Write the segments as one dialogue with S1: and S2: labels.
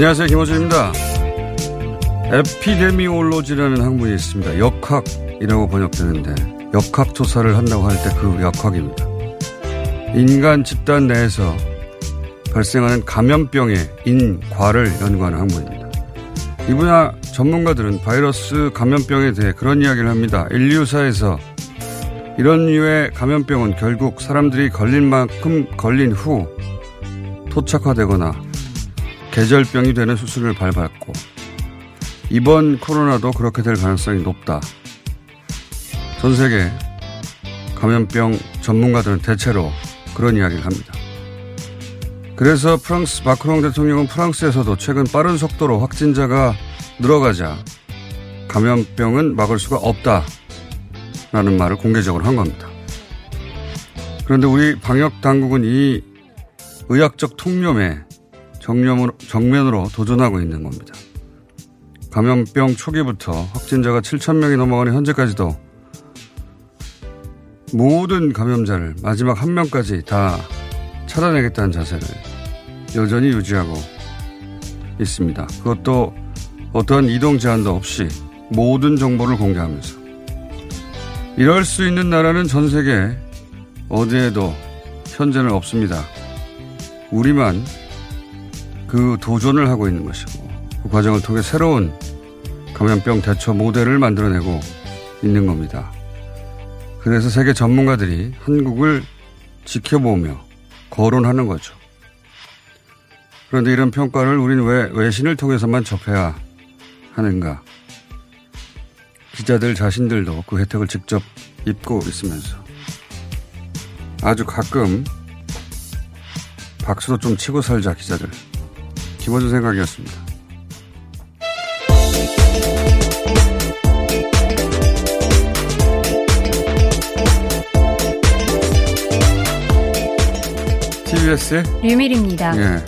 S1: 안녕하세요. 김호준입니다. 에피데미올로지라는 학문이 있습니다. 역학이라고 번역되는데 역학 조사를 한다고 할 때 그 역학입니다. 인간 집단 내에서 발생하는 감염병의 인과를 연구하는 학문입니다. 이 분야 전문가들은 바이러스 감염병에 대해 그런 이야기를 합니다. 인류사에서 이런 류의 감염병은 결국 사람들이 걸린 만큼 걸린 후 토착화되거나 계절병이 되는 수순을 밟았고 이번 코로나도 그렇게 될 가능성이 높다. 전 세계 감염병 전문가들은 대체로 그런 이야기를 합니다. 그래서 프랑스 마크롱 대통령은 프랑스에서도 최근 빠른 속도로 확진자가 늘어가자 감염병은 막을 수가 없다라는 말을 공개적으로 한 겁니다. 그런데 우리 방역 당국은 이 의학적 통념에 정면으로, 정면으로 도전하고 있는 겁니다. 감염병 초기부터 확진자가 7천 명이 넘어가는 현재까지도 모든 감염자를 마지막 한 명까지 다 찾아내겠다는 자세를 여전히 유지하고 있습니다. 그것도 어떠한 이동 제한도 없이 모든 정보를 공개하면서 이럴 수 있는 나라는 전 세계 어디에도 현재는 없습니다. 우리만 그 도전을 하고 있는 것이고 그 과정을 통해 새로운 감염병 대처 모델을 만들어내고 있는 겁니다. 그래서 세계 전문가들이 한국을 지켜보며 거론하는 거죠. 그런데 이런 평가를 우리는 왜 외신을 통해서만 접해야 하는가? 기자들 자신들도 그 혜택을 직접 입고 있으면서 아주 가끔 박수도 좀 치고 살자 기자들. 김원준 생각이었습니다. TBS의
S2: 류밀입니다.
S1: 예.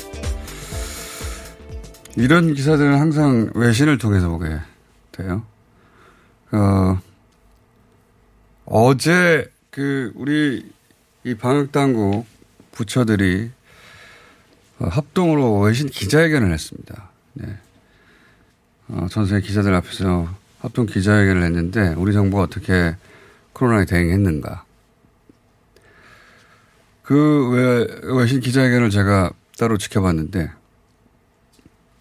S1: 이런 기사들은 항상 외신을 통해서 보게 돼요. 어, 어제 그 우리 이 방역당국 부처들이 어, 합동으로 외신 기자회견을 했습니다. 네. 어, 전 세계 기자들 앞에서 합동 기자회견을 했는데 우리 정부가 어떻게 코로나에 대응했는가. 그 외, 외신 기자회견을 제가 따로 지켜봤는데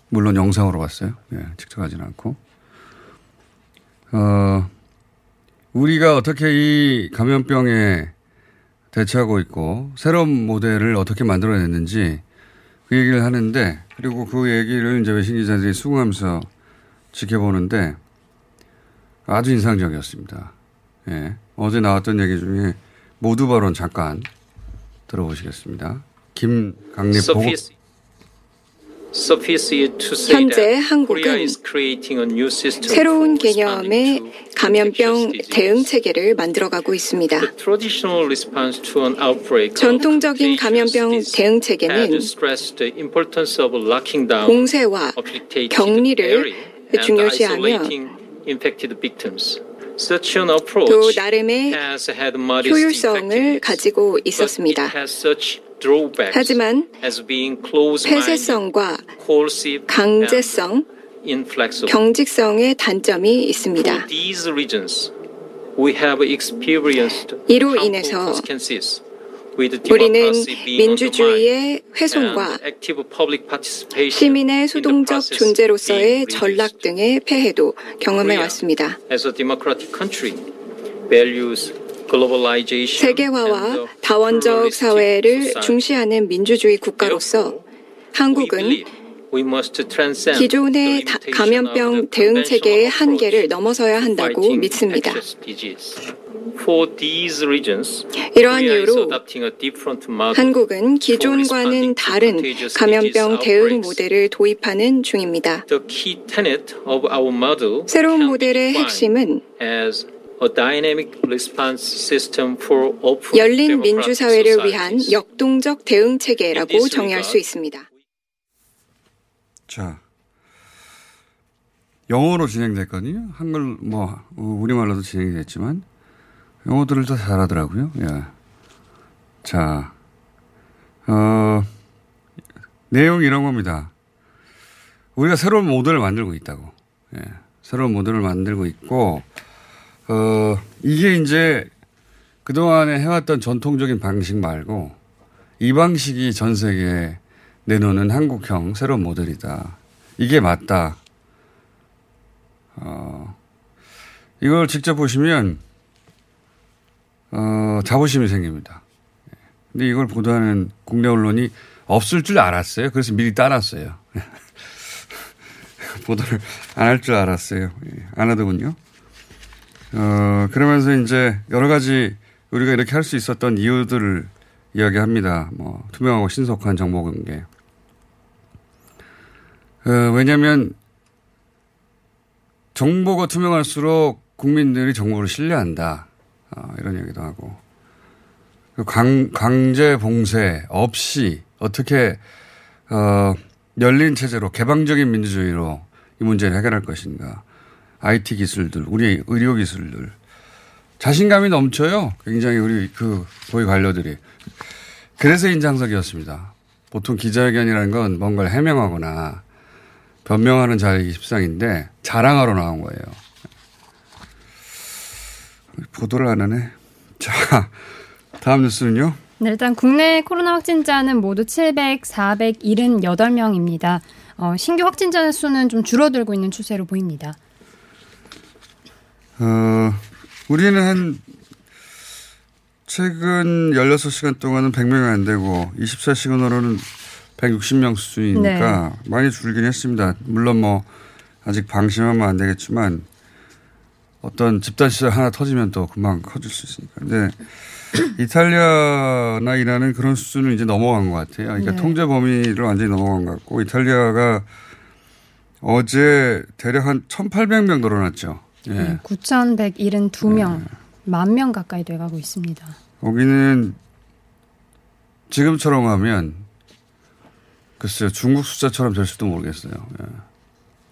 S1: 물론 영상으로 봤어요. 예, 직접 하지는 않고. 어, 우리가 어떻게 이 감염병에 대처하고 있고 새로운 모델을 어떻게 만들어냈는지 그 얘기를 하는데 그리고 그 얘기를 이제 외신 기자들이 수긍하면서 지켜보는데 아주 인상적이었습니다. 예. 어제 나왔던 얘기 중에 모두 발언 잠깐 들어보시겠습니다. 김강립 보고
S3: 현재 한국은 새로운 개념의 감염병 대응 체계를 만들어가고 있습니다. 전통적인 감염병 대응 체계는 공세와 격리를 중요시하며 또 나름의 효율성을 가지고 있었습니다. 하지만 폐쇄성과 강제성, 경직성의 단점이 있습니다. 이로 인해서 우리는 민주주의의 훼손과 시민의 수동적 존재로서의 전락 등의 폐해도 경험해 왔습니다. 세계화와 다원적 사회를 중시하는 민주주의 국가로서 한국은 기존의 감염병 대응 체계의 한계를 넘어서야 한다고 믿습니다. 이러한 이유로 한국은 기존과는 다른 감염병 대응 모델을 도입하는 중입니다. 새로운 모델의 핵심은 열린 민주사회를 위한 역동적 대응 체계라고 정의할 수 있습니다.
S1: 자, 영어로 진행됐거든요. 한글 뭐 우리말로도 진행이 됐지만 영어들을 더 잘하더라고요. 예. 자, 어, 내용 이런 겁니다. 우리가 새로운 모델을 만들고 있다고. 예. 새로운 모델을 만들고 있고, 어, 이게 이제 그동안에 해왔던 전통적인 방식 말고 이 방식이 전 세계에 내놓는 한국형 새로운 모델이다. 이게 맞다. 어, 이걸 직접 보시면 어, 자부심이 생깁니다. 근데 이걸 보도하는 국내 언론이 없을 줄 알았어요. 그래서 미리 따놨어요. 보도를 안 할 줄 알았어요. 예, 안 하더군요. 어, 그러면서 이제 여러 가지 우리가 이렇게 할 수 있었던 이유들을 이야기합니다. 뭐, 투명하고 신속한 정보 공개. 어, 왜냐면, 정보가 투명할수록 국민들이 정보를 신뢰한다. 어, 이런 얘기도 하고. 그 강, 강제 봉쇄 없이 어떻게, 어, 열린 체제로 개방적인 민주주의로 이 문제를 해결할 것인가. IT 기술들, 우리 의료 기술들. 자신감이 넘쳐요. 굉장히 우리 그 고위 관료들이. 그래서 인장석이었습니다. 보통 기자회견이라는 건 뭔가를 해명하거나 변명하는 자리기 십상인데 자랑하러 나온 거예요. 보도를 안 하네. 자, 다음 뉴스는요?
S4: 네, 일단 국내 코로나 확진자는 모두 700, 478명입니다. 어, 신규 확진자 수는 좀 줄어들고 있는 추세로 보입니다.
S1: 어, 우리는 한 최근 16시간 동안은 100명이 안 되고 24시간으로는 160명 수준이니까 네. 많이 줄긴 했습니다. 물론 뭐 아직 방심하면 안 되겠지만 어떤 집단 시설 하나 터지면 또 금방 커질 수 있으니까. 근데 이탈리아나 이라는 그런 수준을 이제 넘어간 것 같아요. 그러니까 네. 통제 범위를 완전히 넘어간 것 같고 이탈리아가 어제 대략 한 1,800명 늘어났죠.
S4: 예. 네, 9,172명, 네. 만명 가까이 돼가고 있습니다.
S1: 거기는 지금처럼 하면 글쎄요 중국 숫자처럼 될 수도 모르겠어요. 예.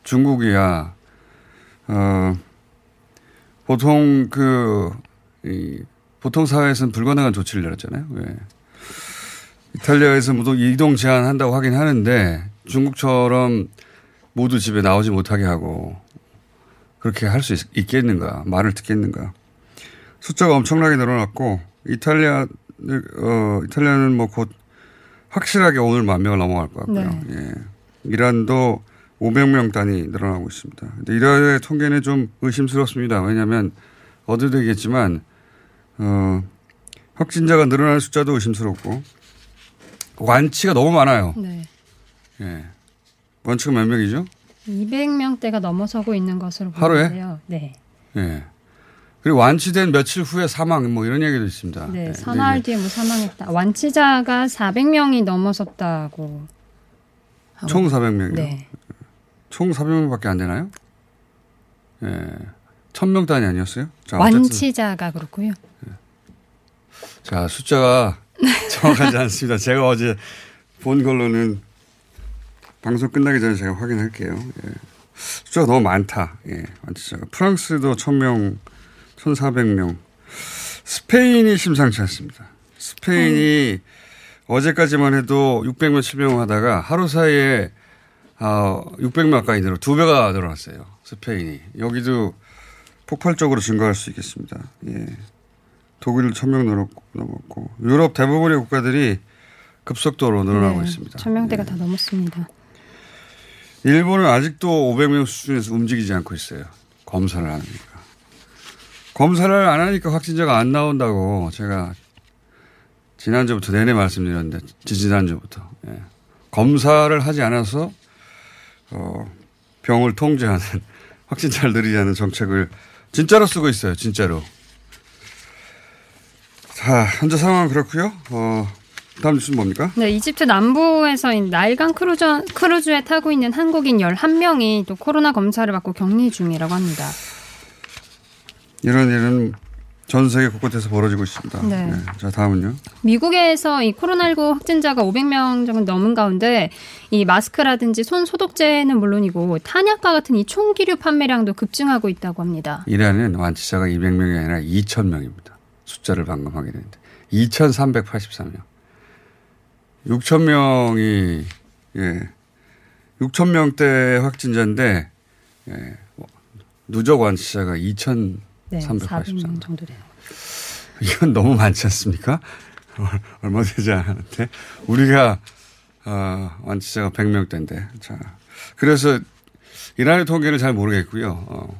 S1: 중국이야 어, 보통 그 이, 보통 사회에서는 불가능한 조치를 내렸잖아요. 예. 이탈리아에서 모두 이동 제한한다고 하긴 하는데 중국처럼 모두 집에 나오지 못하게 하고 그렇게 할 수 있겠는가 말을 듣겠는가 숫자가 엄청나게 늘어났고 이탈리아 어 이탈리아는 뭐 곧 확실하게 오늘 만 명을 넘어갈 것 같고요. 네. 예. 이란도 500명 단위 늘어나고 있습니다. 근데 이란의 통계는 좀 의심스럽습니다. 왜냐하면 어디도 얘기했지만 어 확진자가 늘어나는 숫자도 의심스럽고 완치가 너무 많아요.
S4: 네.
S1: 예. 완치가 몇 명이죠?
S4: 200명대가 넘어서고 있는 것으로
S1: 하루에?
S4: 보이는데요. 네.
S1: 예. 그리고 완치된 며칠 후에 사망 뭐 이런 얘기도 있습니다.
S4: 네,
S1: 예.
S4: 사나흘 뒤에 뭐 사망했다. 완치자가 400명이 넘어섰다고.
S1: 총 400명이요.
S4: 네.
S1: 총 400명밖에 안 되나요? 예. 1000명 단위 아니었어요? 자,
S4: 완치자가 그렇고요.
S1: 자, 숫자가 정확하지 않습니다. 제가 어제 본 걸로는 방송 끝나기 전에 제가 확인할게요. 예. 숫자가 너무 많다. 예, 완치자가. 프랑스도 1000명, 1400명. 스페인이 심상치 않습니다. 스페인이 어제까지만 해도 600명, 700명 하다가 하루 사이에 어, 600명 가까이 늘어 두 배가 늘어났어요. 스페인이. 여기도 폭발적으로 증가할 수 있겠습니다. 예. 독일 1000명 늘었고, 넘었고, 유럽 대부분의 국가들이 급속도로 늘어나고
S4: 네,
S1: 있습니다. 예.
S4: 천명대가 다 넘었습니다.
S1: 일본은 아직도 500명 수준에서 움직이지 않고 있어요. 검사를 안 하니까. 검사를 안 하니까 확진자가 안 나온다고 제가 지난주부터 내내 말씀드렸는데, 지지난주부터. 예. 검사를 하지 않아서, 어, 병을 통제하는, 확진자를 늘리자는 정책을 진짜로 쓰고 있어요. 진짜로. 자, 현재 상황은 그렇고요 어, 다음 뉴스는 뭡니까?
S4: 네, 이집트 남부에서 이 나일강 크루저, 크루즈에 타고 있는 한국인 11명이 또 코로나 검사를 받고 격리 중이라고 합니다.
S1: 이런 일은 전 세계 곳곳에서 벌어지고 있습니다.
S4: 네.
S1: 자, 다음은요.
S4: 미국에서 이 코로나19 확진자가 500명 정도 넘은 가운데 이 마스크라든지 손 소독제는 물론이고 탄약과 같은 이 총기류 판매량도 급증하고 있다고 합니다.
S1: 이란은 완치자가 200명이 아니라 2,000명입니다. 숫자를 방금 확인했는데. 2,383명. 6,000명이, 예. 6,000명대 확진자인데, 예. 누적 완치자가 2,383명.
S4: 네, 400명 정도 되는
S1: 이건 너무 많지 않습니까? 얼마 되지 않았는데. 우리가, 어, 완치자가 100명대인데. 자. 그래서 이란의 통계를 잘 모르겠고요. 어,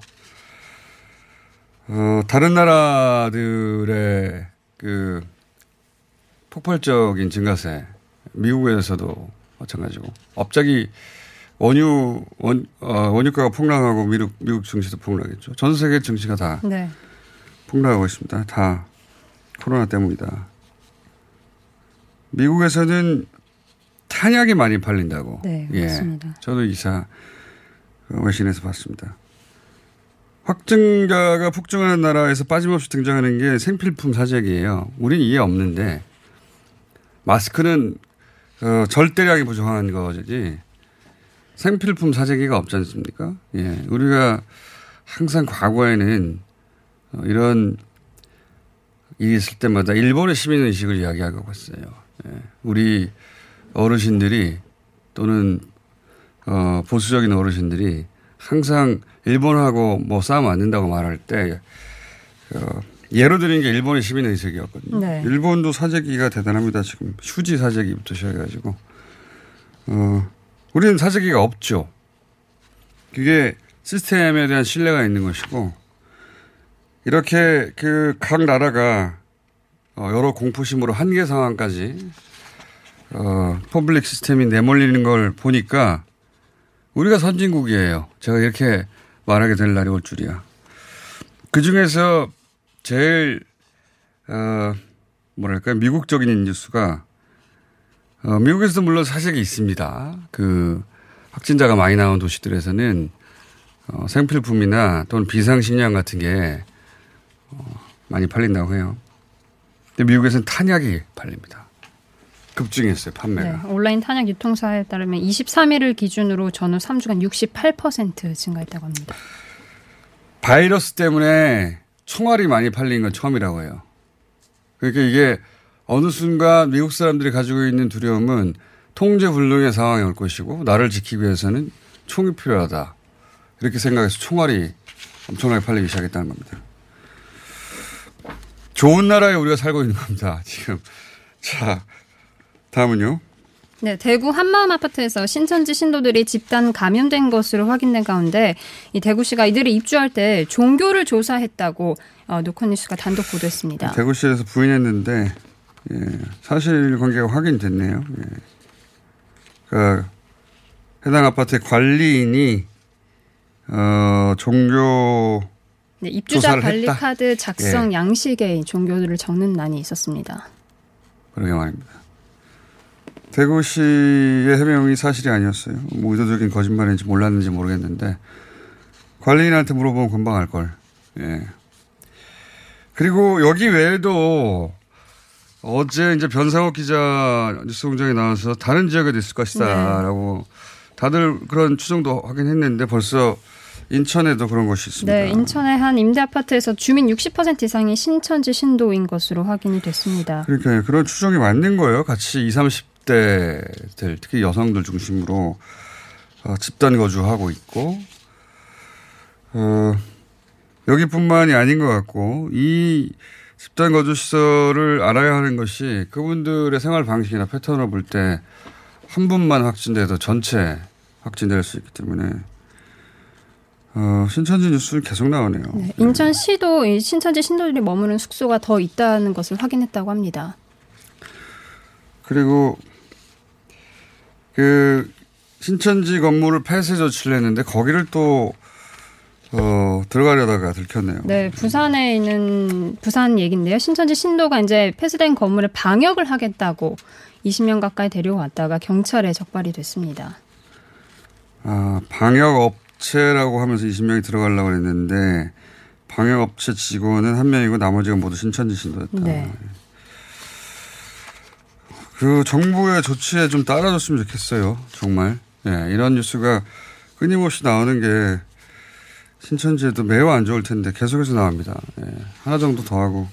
S1: 어, 다른 나라들의 그 폭발적인 증가세, 미국에서도 마찬가지고, 갑자기 원유, 원, 어, 원유가가 폭락하고 미국, 미국 증시도 폭락했죠. 전 세계 증시가 다
S4: 네.
S1: 폭락하고 있습니다. 다 코로나 때문이다. 미국에서는 탄약이 많이 팔린다고.
S4: 네,
S1: 예.
S4: 맞습니다.
S1: 저도 이사 어, 외신에서 봤습니다. 확진자가 폭증하는 나라에서 빠짐없이 등장하는 게 생필품 사재기예요. 우린 이해 없는데 마스크는 어, 절대량이 부족한 거지 생필품 사재기가 없지 않습니까? 예, 우리가 항상 과거에는 어, 이런 일이 있을 때마다 일본의 시민 의식을 이야기하고 갔어요. 예, 우리 어르신들이 또는 어, 보수적인 어르신들이 항상 일본하고 뭐 싸우면 안 된다고 말할 때 어, 예로 드린 게 일본의 시민 의식이었거든요.
S4: 네.
S1: 일본도 사재기가 대단합니다. 지금 휴지 사재기부터 시작해가지고 어, 우리는 사재기가 없죠. 그게 시스템에 대한 신뢰가 있는 것이고 이렇게 그 각 나라가 어, 여러 공포심으로 한계 상황까지 어, public 시스템이 내몰리는 걸 보니까 우리가 선진국이에요. 제가 이렇게 말하게 될 날이 올 줄이야. 그 중에서 제일, 어, 뭐랄까, 미국적인 뉴스가, 어, 미국에서도 물론 사재기 있습니다. 그, 확진자가 많이 나온 도시들에서는, 어, 생필품이나 또는 비상식량 같은 게, 어, 많이 팔린다고 해요. 근데 미국에서는 탄약이 팔립니다. 급증했어요, 판매가.
S4: 네, 온라인 탄약 유통사에 따르면 23일을 기준으로 전후 3주간 68% 증가했다고 합니다.
S1: 바이러스 때문에 총알이 많이 팔린 건 처음이라고 해요. 그러니까 이게 어느 순간 미국 사람들이 가지고 있는 두려움은 통제 불능의 상황이 올 것이고 나를 지키기 위해서는 총이 필요하다. 이렇게 생각해서 총알이 엄청나게 팔리기 시작했다는 겁니다. 좋은 나라에 우리가 살고 있는 겁니다. 지금. 자, 다음은요.
S4: 네, 대구 한마음 아파트에서 신천지 신도들이 집단 감염된 것으로 확인된 가운데 이 대구시가 이들이 입주할 때 종교를 조사했다고 어, 노컷뉴스가 단독 보도했습니다.
S1: 대구시에서 부인했는데 예, 사실관계가 확인됐네요. 예. 그 해당 아파트의 관리인이 어, 종교
S4: 네, 입주자 관리
S1: 했다.
S4: 카드 작성
S1: 예.
S4: 양식에 종교들을 적는 난이 있었습니다.
S1: 그러게 말입니다. 대구시의 해명이 사실이 아니었어요. 뭐 의도적인 거짓말인지 몰랐는지 모르겠는데 관리인한테 물어보면 금방 알 걸. 예. 그리고 여기 외에도 어제 이제 변상욱 기자 뉴스공장에 나와서 다른 지역에도 있을 것이다라고 다들 그런 추정도 하긴 했는데 벌써 인천에도 그런 것이 있습니다.
S4: 네, 인천의 한 임대 아파트에서 주민 60% 이상이 신천지 신도인 것으로 확인이 됐습니다.
S1: 그러니까 그런 추정이 맞는 거예요. 같이 20, 30대들 특히 여성들 중심으로 어, 집단 거주하고 있고 어, 여기뿐만이 아닌 것 같고 이 집단 거주 시설을 알아야 하는 것이 그분들의 생활 방식이나 패턴을 볼 때 한 분만 확진돼도 전체 확진될 수 있기 때문에 어, 신천지 뉴스는 계속 나오네요.
S4: 네, 인천시도 이 신천지 신도들이 머무는 숙소가 더 있다는 것을 확인했다고 합니다.
S1: 그리고 그 신천지 건물을 폐쇄 조치를 했는데 거기를 또 어, 들어가려다가 들켰네요.
S4: 네, 부산에 있는 부산 얘긴데요. 신천지 신도가 이제 폐쇄된 건물에 방역을 하겠다고 20명 가까이 데려왔다가 경찰에 적발이 됐습니다.
S1: 아, 방역 업체라고 하면서 20명이 들어가려고 했는데 방역 업체 직원은 한 명이고 나머지가 모두 신천지 신도였다.
S4: 네.
S1: 그 정부의 조치에 좀 따라줬으면 좋겠어요. 정말. 예, 이런 뉴스가 끊임없이 나오는 게 신천지에도 매우 안 좋을 텐데 계속해서 나옵니다. 예, 하나 정도 더 하고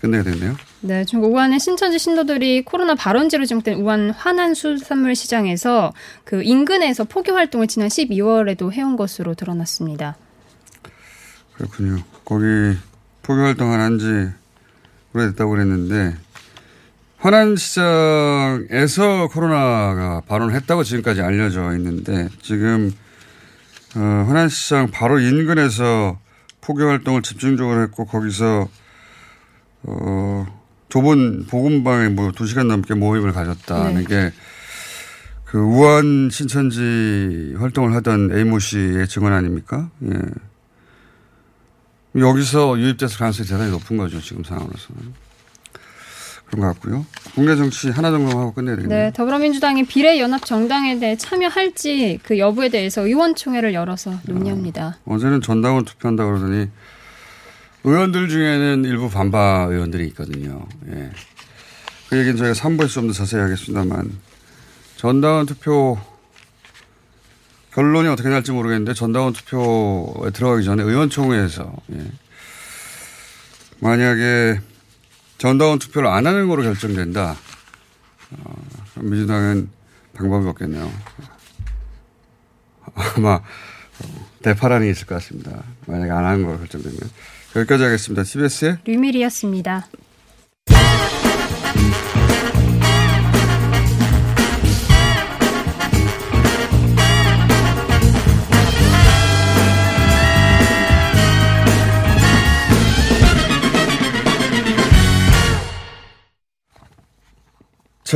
S1: 끝내야 되네요.
S4: 네, 중국 우한의 신천지 신도들이 코로나 발원지로 지목된 우한 화난 수산물 시장에서 그 인근에서 포교 활동을 지난 12월에도 해온 것으로 드러났습니다.
S1: 그렇군요. 거기 포교 활동을 한 지 오래됐다고 그랬는데 화난시장에서 코로나가 발원했다고 지금까지 알려져 있는데 지금 어, 화난시장 바로 인근에서 포교 활동을 집중적으로 했고 거기서 어, 좁은 보금방에 뭐두 시간 넘게 모임을 가졌다는
S4: 네.
S1: 게그 우한 신천지 활동을 하던 에이모 씨의 증언 아닙니까? 예. 여기서 유입됐을 가능성이 대단히 높은 거죠, 지금 상황으로서는. 그런 것 같고요. 국내 정치 하나 정도 하고 끝내야 되겠네요.
S4: 네, 더불어민주당이 비례연합 정당에 대해 참여할지 그 여부에 대해서 의원총회를 열어서 논의합니다.
S1: 어제는 전당원 투표한다 그러더니 의원들 중에는 일부 반바 의원들이 있거든요. 예. 그 얘기는 저희가 3부에서 좀 더 자세히 하겠습니다만 전당원 투표 결론이 어떻게 날지 모르겠는데 전당원 투표에 들어가기 전에 의원총회에서 예. 만약에 전당원 투표를 안 하는 거로 결정된다. 어, 민주당은 방법이 없겠네요. 아마 어, 대파란이 있을 것 같습니다. 만약에 안 하는 거로 결정되면. 여기까지 하겠습니다. CBS의
S4: 류밀이었습니다.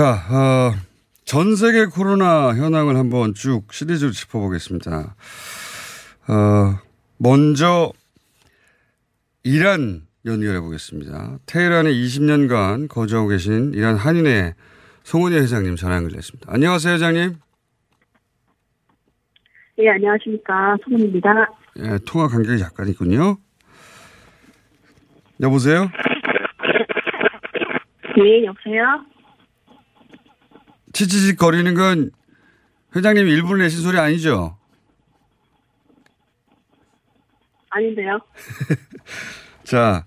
S1: 자, 어, 전 세계 코로나 현황을 한번 쭉 시리즈로 짚어보겠습니다. 어, 먼저 이란 연결해 보겠습니다. 테헤란에 20년간 거주하고 계신 이란 한인의 송은희 회장님 전화 연결됐습니다. 안녕하세요, 회장님.
S5: 예, 안녕하십니까. 송은입니다.
S1: 예, 통화 간격이 약간 있군요. 여보세요?
S5: 예, 여보세요?
S1: 치치직 거리는 건 회장님 일부러 내신 소리 아니죠?
S5: 아닌데요.
S1: 자,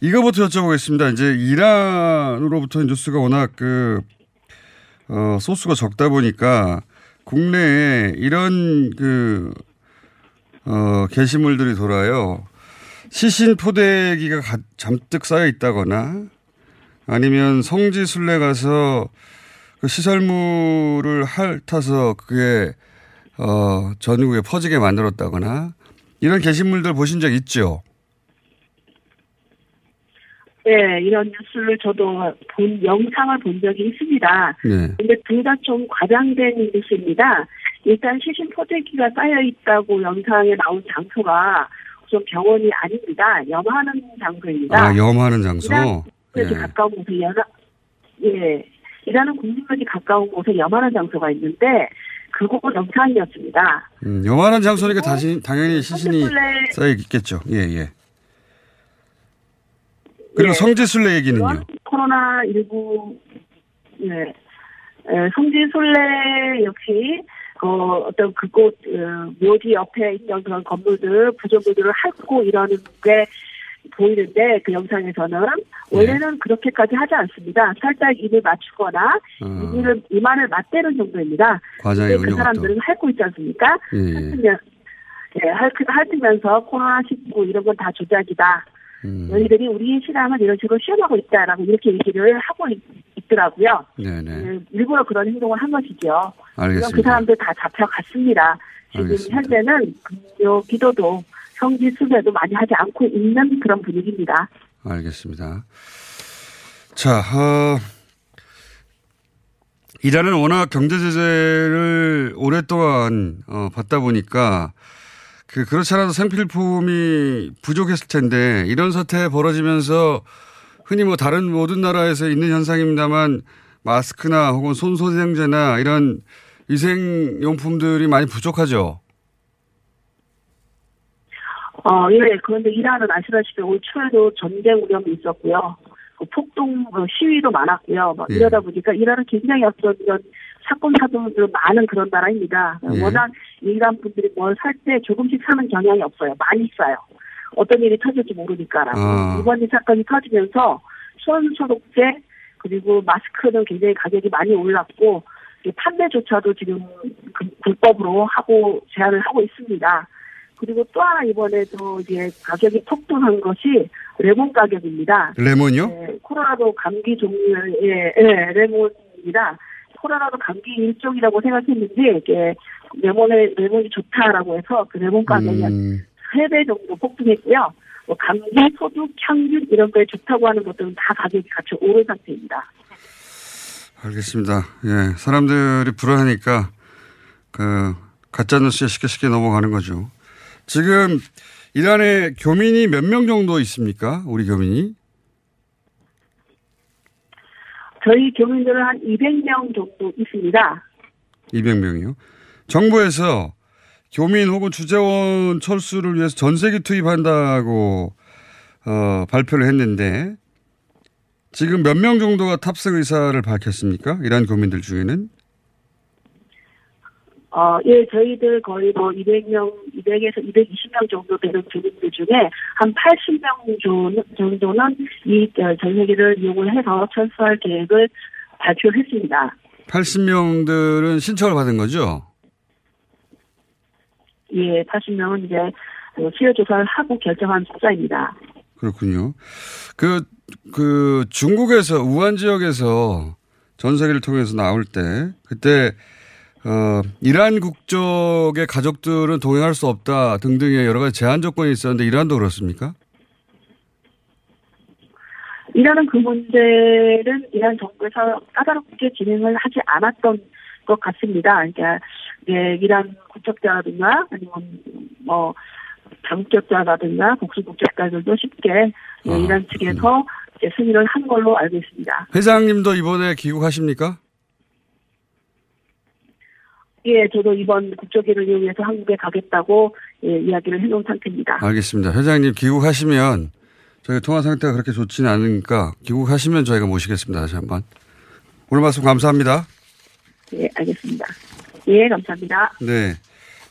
S1: 이거부터 여쭤보겠습니다. 이제 이란으로부터 뉴스가 워낙 그, 어, 소수가 적다 보니까 국내에 이런 그, 어, 게시물들이 돌아요. 시신 포대기가 가- 잔뜩 쌓여 있다거나 아니면 성지 순례 가서 그 시설물을 핥아서 그게 어, 전국에 퍼지게 만들었다거나 이런 게시물들 보신 적 있죠?
S5: 네, 이런 뉴스를 저도 본 영상을 본 적이 있습니다.
S1: 네.
S5: 근데 둘 다 좀 과장된 뉴스입니다. 일단 시신 포대기가 쌓여 있다고 영상에 나온 장소가 우선 병원이 아닙니다. 염하는 장소입니다.
S1: 아, 염하는 장소?
S5: 이라는
S1: 예.
S5: 가까운 곳에 연하, 예, 이라는 국민까지 가까운 곳에 염하는 장소가 있는데 그곳 영상이었습니다.
S1: 음, 요만한 장소니까 다시, 당연히 시신이 쌓여 있겠죠. 예, 예. 그리고
S5: 예.
S1: 성지순례 얘기는요?
S5: 코로나 19 예, 에, 성지순례 역시 어, 어떤 그곳 어, 묘지 옆에 있던 그런 건물들 부조물들을 핥고 이러는 게 보이는데 그 영상에서는 원래는 그렇게까지 하지 않습니다. 살짝 입을 맞추거나
S1: 어,
S5: 입을 이마를 맞대는 정도입니다.
S1: 과장이군요.
S5: 그. 사람들은 핥고 있지 않습니까?
S1: 예, 예.
S5: 핥으면 예, 핥- 핥으면서 코로나19 이런 건 다 조작이다.
S1: 음,
S5: 너희들이 우리 신앙을 이런 식으로 시험하고 있다라고 이렇게 얘기를 하고 있, 더라고요
S1: 네네.
S5: 일부러 그런 행동을 한 것이죠. 물론
S1: 알겠습니다.
S5: 그 사람들 다 잡혀갔습니다. 지금
S1: 알겠습니다.
S5: 현재는 금요 기도도 성지 수배도 많이 하지 않고 있는 그런 분위기입니다.
S1: 알겠습니다. 자, 어, 이란은 워낙 경제 제재를 오랫동안 어, 받다 보니까 그 그렇지 않아도 생필품이 부족했을 텐데 이런 사태 벌어지면서 흔히 뭐 다른 모든 나라에서 있는 현상입니다만 마스크나 혹은 손소생제나 이런 위생용품들이 많이 부족하죠.
S5: 어, 예, 그런데 이란은 아시다시피 올 초에도 전쟁 위험이 있었고요. 그 폭동 어, 시위도 많았고요. 막
S1: 예.
S5: 이러다 보니까 이란은 굉장히 어떤 이런 사건 사고들 많은 그런 나라입니다.
S1: 예.
S5: 워낙 이란 분들이 뭘 살 때 조금씩 사는 경향이 없어요. 많이 싸요. 어떤 일이 터질지 모르니까라고.
S1: 아.
S5: 이번 이 사건이 터지면서 손 소독제 그리고 마스크는 굉장히 가격이 많이 올랐고 이 판매조차도 지금 그 불법으로 하고 제한을 하고 있습니다. 그리고 또 하나 이번에도 이제 가격이 폭등한 것이 레몬 가격입니다.
S1: 레몬이요?
S5: 네, 코로나도 감기 종류의 예, 예, 레몬입니다. 코로나도 감기 일종이라고 생각했는데 이게 레몬의 레몬이 좋다라고 해서 그 레몬 가격이
S1: 음,
S5: 세배 정도 폭등했고요. 뭐 감기, 소득, 향균 이런 거에 좋다고 하는 것들은 다 가격이 같이 오른 상태입니다.
S1: 알겠습니다. 예, 사람들이 불안하니까 그 가짜 뉴스에 쉽게 쉽게 넘어가는 거죠. 지금 이란에 교민이 몇 명 정도 있습니까? 우리 교민이?
S5: 저희 교민들은 한 200명 정도 있습니다.
S1: 200명이요. 정부에서 교민 혹은 주재원 철수를 위해서 전세기 투입한다고 어, 발표를 했는데 지금 몇 명 정도가 탑승 의사를 밝혔습니까? 이란 교민들 중에는?
S5: 어, 예, 저희들 거의 뭐 200명, 200에서 220명 정도 되는 교민들 중에 한 80명 정도는 이 어, 전세기를 이용을 해서 철수할 계획을 발표했습니다.
S1: 80명들은 신청을 받은 거죠?
S5: 예, 80명은 이제 어, 수요 조사를 하고 결정한 숫자입니다.
S1: 그렇군요. 그, 그 중국에서 우한 지역에서 전세기를 통해서 나올 때 그때 어, 이란 국적의 가족들은 동행할 수 없다 등등의 여러 가지 제한 조건이 있었는데 이란도 그렇습니까?
S5: 이라는 그 문제는 이란 정부에서 까다롭게 진행을 하지 않았던 것 같습니다. 그러니까 예, 이란 국적자라든가 아니면 뭐 다국적자라든가 복수 국적자들도 쉽게 예,
S1: 아,
S5: 이란 측에서 이제 승인을 한 걸로 알고 있습니다.
S1: 회장님도 이번에 귀국하십니까?
S5: 예, 저도 이번 국적기를 이용해서 한국에 가겠다고 예, 이야기를 해놓은 상태입니다.
S1: 알겠습니다. 회장님 귀국하시면 저희 통화 상태가 그렇게 좋지는 않으니까 귀국하시면 저희가 모시겠습니다. 다시 한번. 오늘 말씀 감사합니다.
S5: 예, 알겠습니다. 예, 감사합니다.
S1: 네.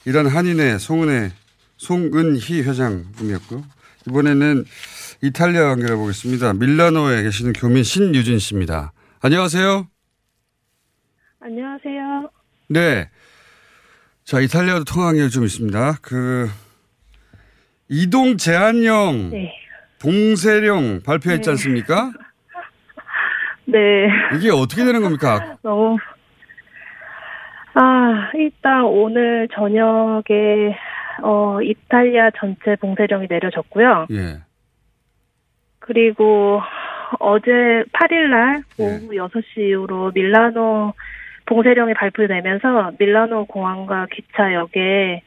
S1: 이란 한인회 송은혜, 송은희 회장님이었고요. 이번에는 이탈리아 연결해 보겠습니다. 밀라노에 계시는 교민 신유진 씨입니다. 안녕하세요.
S6: 안녕하세요.
S1: 네. 자, 이탈리아도 연결 좀 있습니다. 그, 이동 제한령,
S6: 네.
S1: 봉쇄령 발표했지 않습니까?
S6: 네.
S1: 이게 어떻게 되는 겁니까?
S6: 너무. 아, 일단 오늘 저녁에, 어, 이탈리아 전체 봉쇄령이 내려졌고요.
S1: 예.
S6: 그리고 어제 8일날 오후 6시 이후로 밀라노 봉쇄령이 발표되면서 밀라노 공항과 기차역에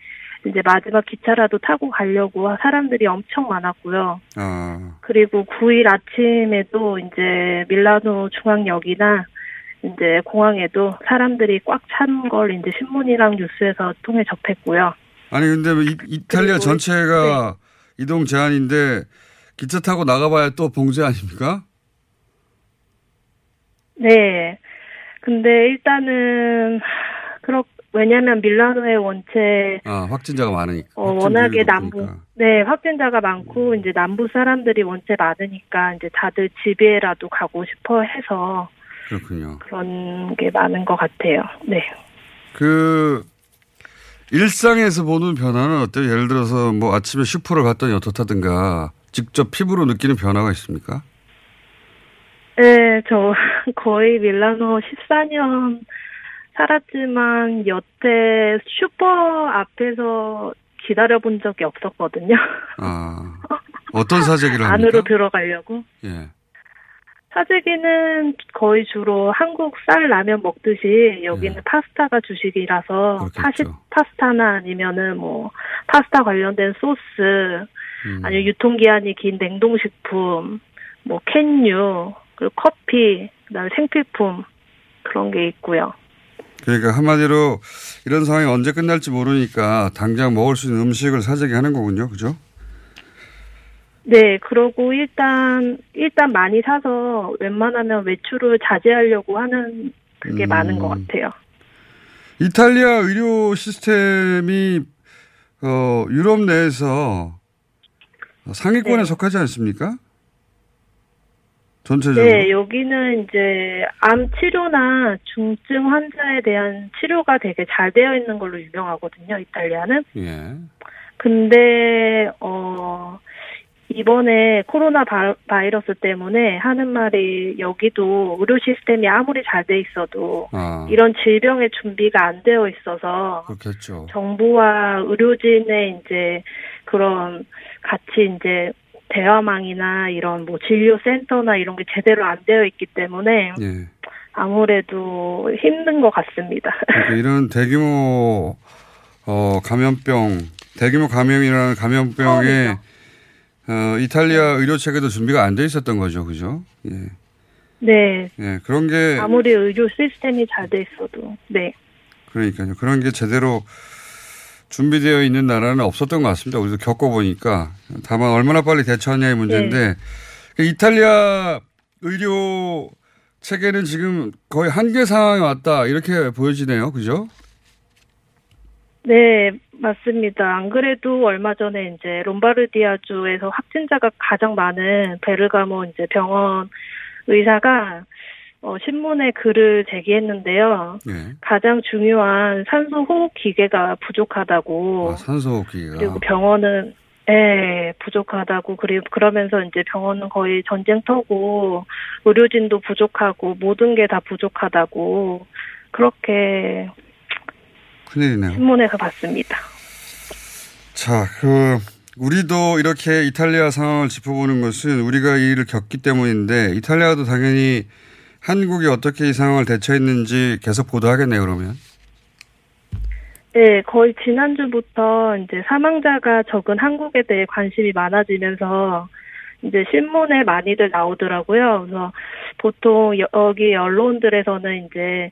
S6: 이제 마지막 기차라도 타고 가려고 사람들이 엄청 많았고요.
S1: 아,
S6: 그리고 9일 아침에도 이제 밀라노 중앙역이나 이제 공항에도 사람들이 꽉 찬 걸 이제 신문이랑 뉴스에서 통해 접했고요.
S1: 아니 근데 뭐 이, 이탈리아 전체가 이동 제한인데 기차 타고 나가봐야 또 봉쇄 아닙니까?
S6: 네. 근데 일단은 그렇 왜냐하면 밀라노의 원체
S1: 아 확진자가 많으니까.
S6: 어, 워낙에 남부 네 확진자가 많고 이제 남부 사람들이 원체 많으니까 이제 다들 집에라도 가고 싶어 해서
S1: 그렇군요.
S6: 그런 게 많은 것 같아요. 네.
S1: 그 일상에서 보는 변화는 어때요? 예를 들어서 뭐 아침에 슈퍼를 갔더니 어떻다든가 직접 피부로 느끼는 변화가 있습니까?
S6: 네, 저 거의 밀라노 14년 살았지만 여태 슈퍼 앞에서 기다려본 적이 없었거든요.
S1: 아 어떤 사재기를 합니까?
S6: 안으로 들어가려고.
S1: 예.
S6: 사재기는 거의 주로 한국 쌀 라면 먹듯이 여기는 파스타가 주식이라서 파시, 파스타나 아니면은 뭐 파스타 관련된 소스
S1: 음.
S6: 아니면 유통기한이 긴 냉동식품 뭐 캔유 그리고 커피 그다음에 생필품 그런 게 있고요.
S1: 그러니까 한마디로 이런 상황이 언제 끝날지 모르니까 당장 먹을 수 있는 음식을 사재기 하는 거군요. 그죠?
S6: 네, 그러고 일단 일단 많이 사서 웬만하면 외출을 자제하려고 하는 그게
S1: 음.
S6: 많은 것 같아요.
S1: 이탈리아 의료 시스템이 어, 유럽 내에서 상위권에
S6: 네.
S1: 속하지 않습니까? 전체적으로.
S6: 네, 여기는 이제 암 치료나 중증 환자에 대한 치료가 되게 잘 되어 있는 걸로 유명하거든요, 이탈리아는.
S1: 예.
S6: 근데 어 이번에 코로나 바, 바이러스 때문에 하는 말이 여기도 의료 시스템이 아무리 잘 돼 있어도
S1: 아,
S6: 이런 질병의 준비가 안 되어 있어서
S1: 그렇겠죠.
S6: 정부와 의료진의 이제 그런 같이 이제 대화망이나 이런 뭐 진료센터나 이런 게 제대로 안 되어 있기 때문에
S1: 예.
S6: 아무래도 힘든 것 같습니다.
S1: 그러니까 이런 대규모 어, 감염병, 대규모 감염이라는 감염병에 어, 이탈리아 의료 체계도 준비가 안 돼 있었던 거죠, 그죠? 예.
S6: 네.
S1: 예, 그런 게
S6: 아무리 의료 시스템이 잘 돼 있어도 네.
S1: 그러니까요. 그런 게 제대로 준비되어 있는 나라는 없었던 것 같습니다. 우리도 겪어보니까. 다만 얼마나 빨리 대처하냐의 문제인데 그 이탈리아 의료 체계는 지금 거의 한계 상황에 왔다 이렇게 보여지네요. 그죠?
S6: 네, 맞습니다. 안 그래도 얼마 전에 이제 롬바르디아주에서 확진자가 가장 많은 베르가모 이제 병원 의사가 어, 신문에 글을 제기했는데요.
S1: 예.
S6: 가장 중요한 산소 호흡 기계가 부족하다고.
S1: 아, 산소 호흡기가.
S6: 그리고 병원은 예, 부족하다고 그리고 그러면서 이제 병원은 거의 전쟁터고 의료진도 부족하고 모든 게 다 부족하다고 그렇게
S1: 큰일이네요.
S6: 신문에서 봤습니다.
S1: 자, 그 우리도 이렇게 이탈리아 상황을 짚어보는 것은 우리가 이 일을 겪기 때문인데 이탈리아도 당연히 한국이 어떻게 이 상황을 대처했는지 계속 보도하겠네요. 그러면.
S6: 네, 거의 지난주부터 이제 사망자가 적은 한국에 대해 관심이 많아지면서 이제 신문에 많이들 나오더라고요. 그래서 보통 여- 여기 언론들에서는 이제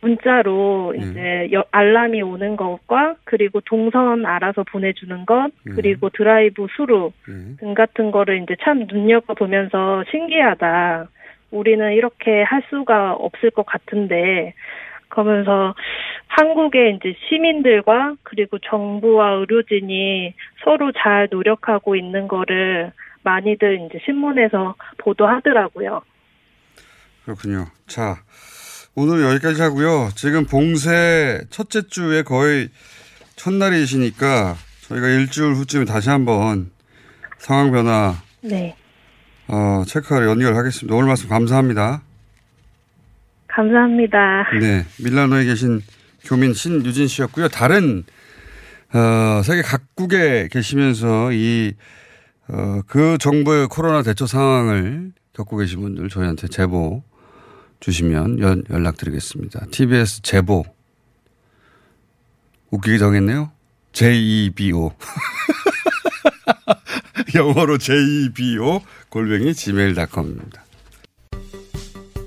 S6: 문자로 이제 여- 알람이 오는 것과 그리고 동선 알아서 보내주는 것 그리고 드라이브 수루 등 같은 거를 이제 참 눈여겨 보면서 신기하다. 우리는 이렇게 할 수가 없을 것 같은데 그러면서 한국의 이제 시민들과 그리고 정부와 의료진이 서로 잘 노력하고 있는 거를 많이들 이제 신문에서 보도하더라고요.
S1: 그렇군요. 자, 오늘 여기까지 하고요. 지금 봉쇄 첫째 주에 거의 첫날이시니까 저희가 일주일 후쯤에 다시 한번 상황 변화
S6: 네.
S1: 어, 체크하러 연결하겠습니다. 오늘 말씀 감사합니다.
S6: 감사합니다.
S1: 네, 밀라노에 계신 교민 신유진 씨였고요. 다른 어, 세계 각국에 계시면서 이 어, 그 정부의 코로나 대처 상황을 겪고 계신 분들 저희한테 제보 주시면 연, 연락드리겠습니다. TBS 제보 웃기게 정했네요. J-E-B-O. 영어로 J-E-B-O 골뱅이 gmail.com입니다.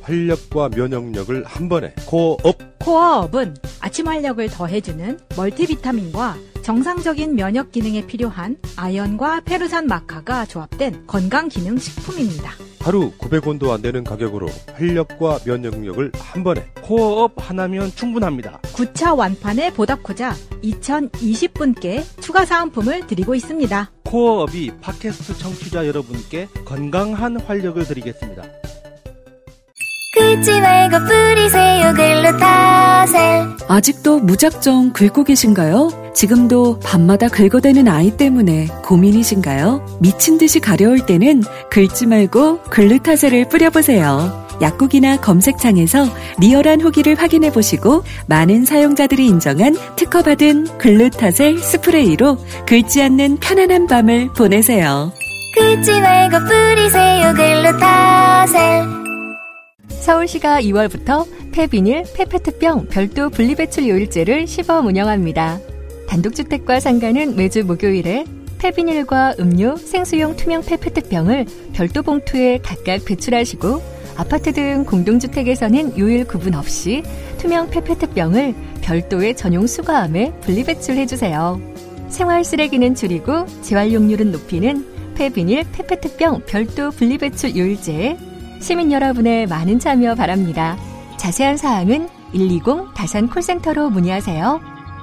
S7: 활력과 면역력을 한 번에 코어업
S8: 코어업은 아침 활력을 더해주는 멀티비타민과 정상적인 면역 기능에 필요한 아연과 페루산 마카가 조합된 건강 기능 식품입니다.
S7: 하루 900원도 안 되는 가격으로 활력과 면역력을 한 번에 코어업 하나면 충분합니다.
S8: 9차 완판에 보답코자 2020분께 추가 사은품을 드리고 있습니다.
S7: 코어업이 팟캐스트 청취자 여러분께 건강한 활력을 드리겠습니다.
S9: 긁지 말고 뿌리세요 글루타셀
S2: 아직도 무작정 긁고 계신가요? 지금도 밤마다 긁어대는 아이 때문에 고민이신가요? 미친 듯이 가려울 때는 긁지 말고 글루타셀을 뿌려보세요. 약국이나 검색창에서 리얼한 후기를 확인해 보시고 많은 사용자들이 인정한 특허받은 글루타셀 스프레이로 긁지 않는 편안한 밤을 보내세요.
S9: 긁지 말고 뿌리세요 글루타셀
S10: 서울시가 2월부터 폐비닐, 폐페트병 별도 분리배출 요일제를 시범 운영합니다. 단독주택과 상가는 매주 목요일에 폐비닐과 음료, 생수용 투명 폐페트병을 별도 봉투에 각각 배출하시고 아파트 등 공동주택에서는 요일 구분 없이 투명 페페트병을 별도의 전용 수거함에 분리배출해주세요. 생활 쓰레기는 줄이고 재활용률은 높이는 폐비닐, 페페트병 별도 분리배출 요일제에 시민 여러분의 많은 참여 바랍니다. 자세한 사항은 120 다산 콜센터로 문의하세요.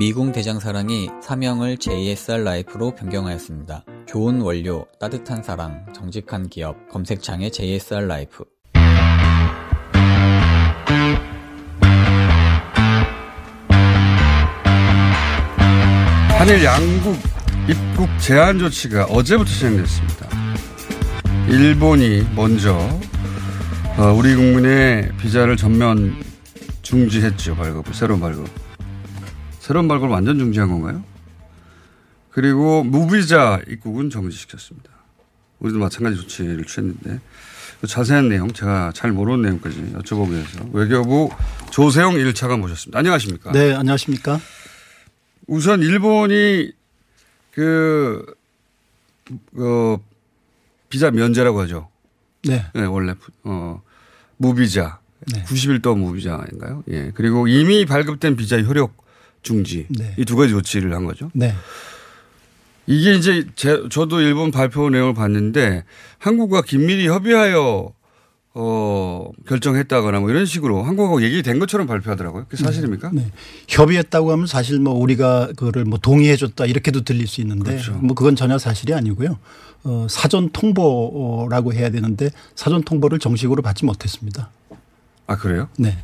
S11: 미궁 대장사랑이 사명을 JSR 라이프로 변경하였습니다. 좋은 원료, 따뜻한 사랑, 정직한 기업, 검색창에 JSR 라이프.
S1: 한일 양국 입국 제한 조치가 어제부터 시행됐습니다. 일본이 먼저 어, 우리 국민의 비자를 전면 중지했죠, 발급을. 새로운 발급. 새로운 발급을 완전 중지한 건가요? 그리고 무비자 입국은 정지시켰습니다. 우리도 마찬가지 조치를 취했는데 그 자세한 내용 제가 잘 모르는 내용까지 여쭤보기 위해서 외교부 조세용 1차관 모셨습니다. 안녕하십니까?
S12: 네, 안녕하십니까?
S1: 우선 일본이 그, 어, 비자 면제라고 하죠.
S12: 네.
S1: 네, 원래, 어, 무비자. 네. 90일 동안 무비자인가요? 예. 그리고 이미 발급된 비자 효력 중지.
S12: 네.
S1: 이두 가지 조치를 한 거죠.
S12: 네.
S1: 이게 이제 제, 저도 일본 발표 내용을 봤는데 한국과 긴밀히 협의하여 어, 결정했다거나 뭐 이런 식으로 한국하고 얘기된 것처럼 발표하더라고요. 그게 사실입니까?
S12: 네. 네. 협의했다고 하면 사실 뭐 우리가 그거를 뭐 동의해 줬다 이렇게도 들릴 수 있는데
S1: 그렇죠.
S12: 뭐 그건 전혀 사실이 아니고요. 어, 사전 통보라고 해야 되는데 사전 통보를 정식으로 받지 못했습니다.
S1: 아, 그래요?
S12: 네.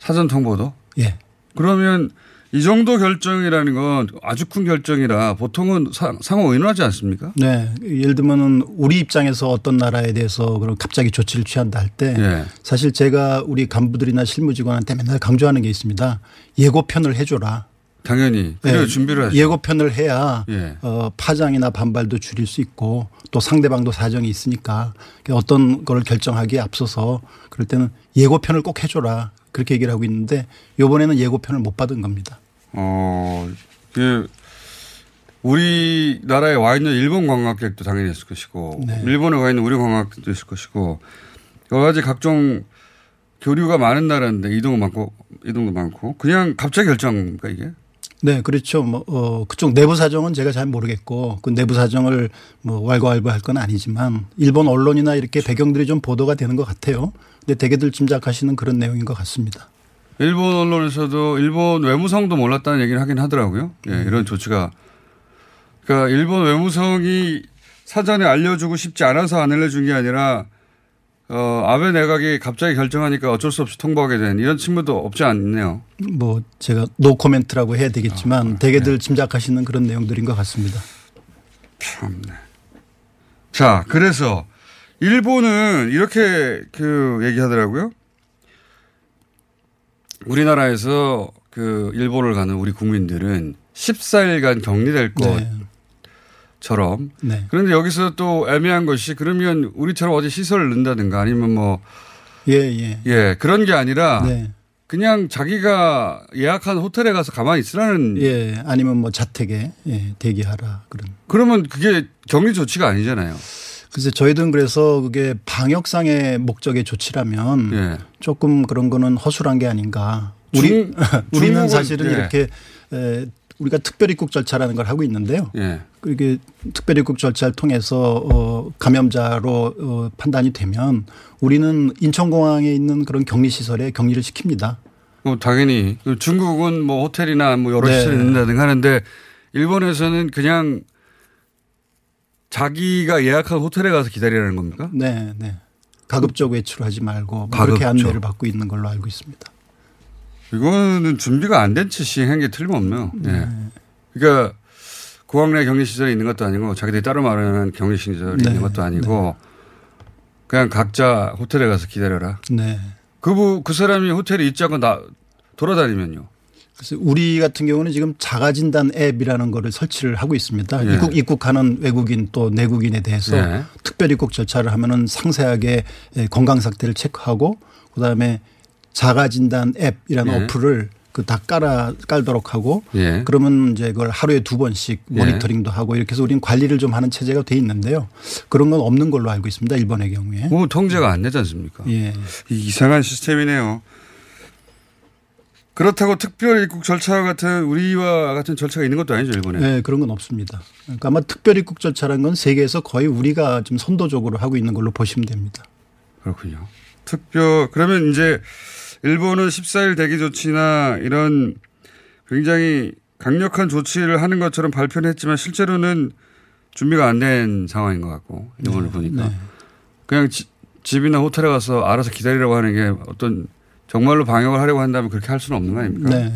S1: 사전 통보도?
S12: 예.
S1: 그러면 이 정도 결정이라는 건 아주 큰 결정이라 보통은 상, 상호 의논하지 않습니까?
S12: 네. 예를 들면은 우리 입장에서 어떤 나라에 대해서 그런 갑자기 조치를 취한다 할때
S1: 예.
S12: 사실 제가 우리 간부들이나 실무직원한테 맨날 강조하는 게 있습니다. 예고편을 해줘라.
S1: 당연히. 그래야 준비를 하죠.
S12: 예고편을 해야
S1: 예.
S12: 어, 파장이나 반발도 줄일 수 있고 또 상대방도 사정이 있으니까 어떤 걸 결정하기에 앞서서 그럴 때는 예고편을 꼭 해줘라. 그렇게 얘기를 하고 있는데 요번에는 예고편을 못 받은 겁니다.
S1: 어, 그, 우리나라에 와 있는 일본 관광객도 당연히 있을 것이고,
S12: 네.
S1: 일본에 와 있는 우리 관광객도 있을 것이고, 여러 가지 각종 교류가 많은 나라인데 이동도 많고, 이동도 많고, 그냥 갑자기 결정입니까, 이게?
S12: 네, 그렇죠. 뭐, 어, 그쪽 내부 사정은 제가 잘 모르겠고, 그 내부 사정을 뭐 왈가왈부할 건 아니지만, 일본 언론이나 이렇게 배경들이 좀 보도가 되는 것 같아요. 근데 대개들 짐작하시는 그런 내용인 것 같습니다.
S1: 일본 언론에서도 일본 외무성도 몰랐다는 얘기를 하긴 하더라고요. 예,
S12: 음.
S1: 이런 조치가. 그러니까 일본 외무성이 사전에 알려주고 싶지 않아서 안 알려준 게 아니라 어, 아베 내각이 갑자기 결정하니까 어쩔 수 없이 통보하게 된 이런 측면도 없지 않네요.
S12: 뭐 제가 노 코멘트라고 해야 되겠지만
S1: 네.
S12: 대개들 짐작하시는 그런 내용들인 것 같습니다.
S1: 참네. 자, 그래서 일본은 이렇게 그 얘기하더라고요. 우리나라에서 그 일본을 가는 우리 국민들은 14일간 격리될 것처럼.
S12: 네.
S1: 그런데 여기서 또 애매한 것이 그러면 우리처럼 어디 시설을 넣는다든가 아니면 뭐
S12: 예, 예.
S1: 예, 그런 게 아니라
S12: 네.
S1: 그냥 자기가 예약한 호텔에 가서 가만히 있으라는
S12: 예, 아니면 뭐 자택에 예, 대기하라 그런.
S1: 그러면 그게 격리 조치가 아니잖아요.
S12: 글쎄 저희들은 그래서 그게 방역상의 목적의 조치라면
S1: 예.
S12: 조금 그런 거는 허술한 게 아닌가. 우리
S1: 중-
S12: 우리는 사실은
S1: 예.
S12: 이렇게 에, 우리가 특별입국 절차라는 걸 하고 있는데요.
S1: 예.
S12: 이게 특별입국 절차를 통해서 어, 감염자로 어, 판단이 되면 우리는 인천공항에 있는 그런 격리 시설에 격리를 시킵니다.
S1: 뭐 당연히 그 중국은 뭐 호텔이나 뭐 여러
S12: 네.
S1: 시설이 있는다든가 하는데 일본에서는 그냥 자기가 예약한 호텔에 가서 기다리라는 겁니까?
S12: 네, 네. 가급적 외출하지 말고 뭐
S1: 가급적.
S12: 그렇게 안내를 받고 있는 걸로 알고 있습니다.
S1: 이거는 준비가 안 된 채 시행한 게 틀림없네요. 예.
S12: 네.
S1: 그러니까 공항 내 격리 시설이 있는 것도 아니고 자기들이 따로 마련한 격리 시설이
S12: 네.
S1: 있는 것도 아니고 그냥 각자 호텔에 가서 기다려라.
S12: 네.
S1: 그, 부- 그 사람이 호텔에 있지 않고 나, 돌아다니면요.
S12: 그래서 우리 같은 경우는 지금 자가진단 앱이라는 거를 설치를 하고 있습니다.
S1: 예.
S12: 입국, 입국하는 외국인 또 내국인에 대해서
S1: 예.
S12: 특별 입국 절차를 하면은 상세하게 예, 건강 상태를 체크하고 그다음에 자가진단 앱이라는
S1: 예.
S12: 어플을 그다 깔아 깔도록 하고
S1: 예.
S12: 그러면 이제 그걸 하루에 두 번씩
S1: 예.
S12: 모니터링도 하고 이렇게 해서 우리는 관리를 좀 하는 체제가 돼 있는데요. 그런 건 없는 걸로 알고 있습니다. 일본의 경우에.
S1: 뭐 통제가 안 되지 않습니까?
S12: 예.
S1: 이- 이상한 시스템이네요. 그렇다고 특별 입국 절차와 같은 우리와 같은 절차가 있는 것도 아니죠, 일본에.
S12: 네, 그런 건 없습니다. 그러니까 아마 특별 입국 절차라는 건 세계에서 거의 우리가 좀 선도적으로 하고 있는 걸로 보시면 됩니다.
S1: 그렇군요. 특별 그러면 이제 일본은 14일 대기 조치나 이런 굉장히 강력한 조치를 하는 것처럼 발표는 했지만 실제로는 준비가 안 된 상황인 것 같고 일본을 보니까
S12: 네.
S1: 그냥 지- 집이나 호텔에 가서 알아서 기다리라고 하는 게 어떤 정말로 방역을 하려고 한다면 그렇게 할 수는 없는 거 아닙니까?
S12: 네.